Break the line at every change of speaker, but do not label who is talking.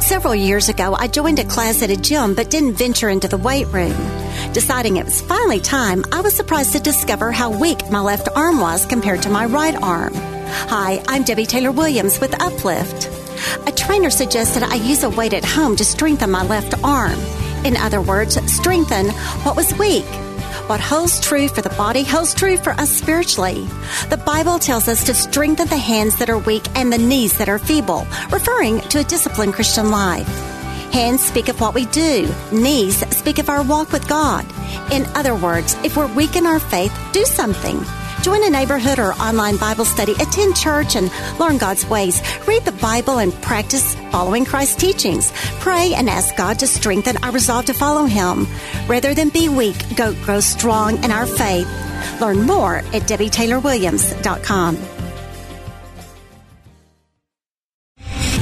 Several years ago, I joined a class at a gym but didn't venture into the weight room. Deciding it was finally time, I was surprised to discover how weak my left arm was compared to my right arm. Hi, I'm Debbie Taylor Williams with Uplift. A trainer suggested I use a weight at home to strengthen my left arm. In other words, strengthen what was weak. What holds true for the body holds true for us spiritually. The Bible tells us to strengthen the hands that are weak and the knees that are feeble, referring to a disciplined Christian life. Hands speak of what we do. Knees speak of our walk with God. In other words, if we're weak in our faith, do something. Join a neighborhood or online Bible study, attend church and learn God's ways. Read the Bible and practice following Christ's teachings. Pray and ask God to strengthen our resolve to follow Him. Rather than be weak, go grow strong in our faith. Learn more at DebbieTaylorWilliams.com.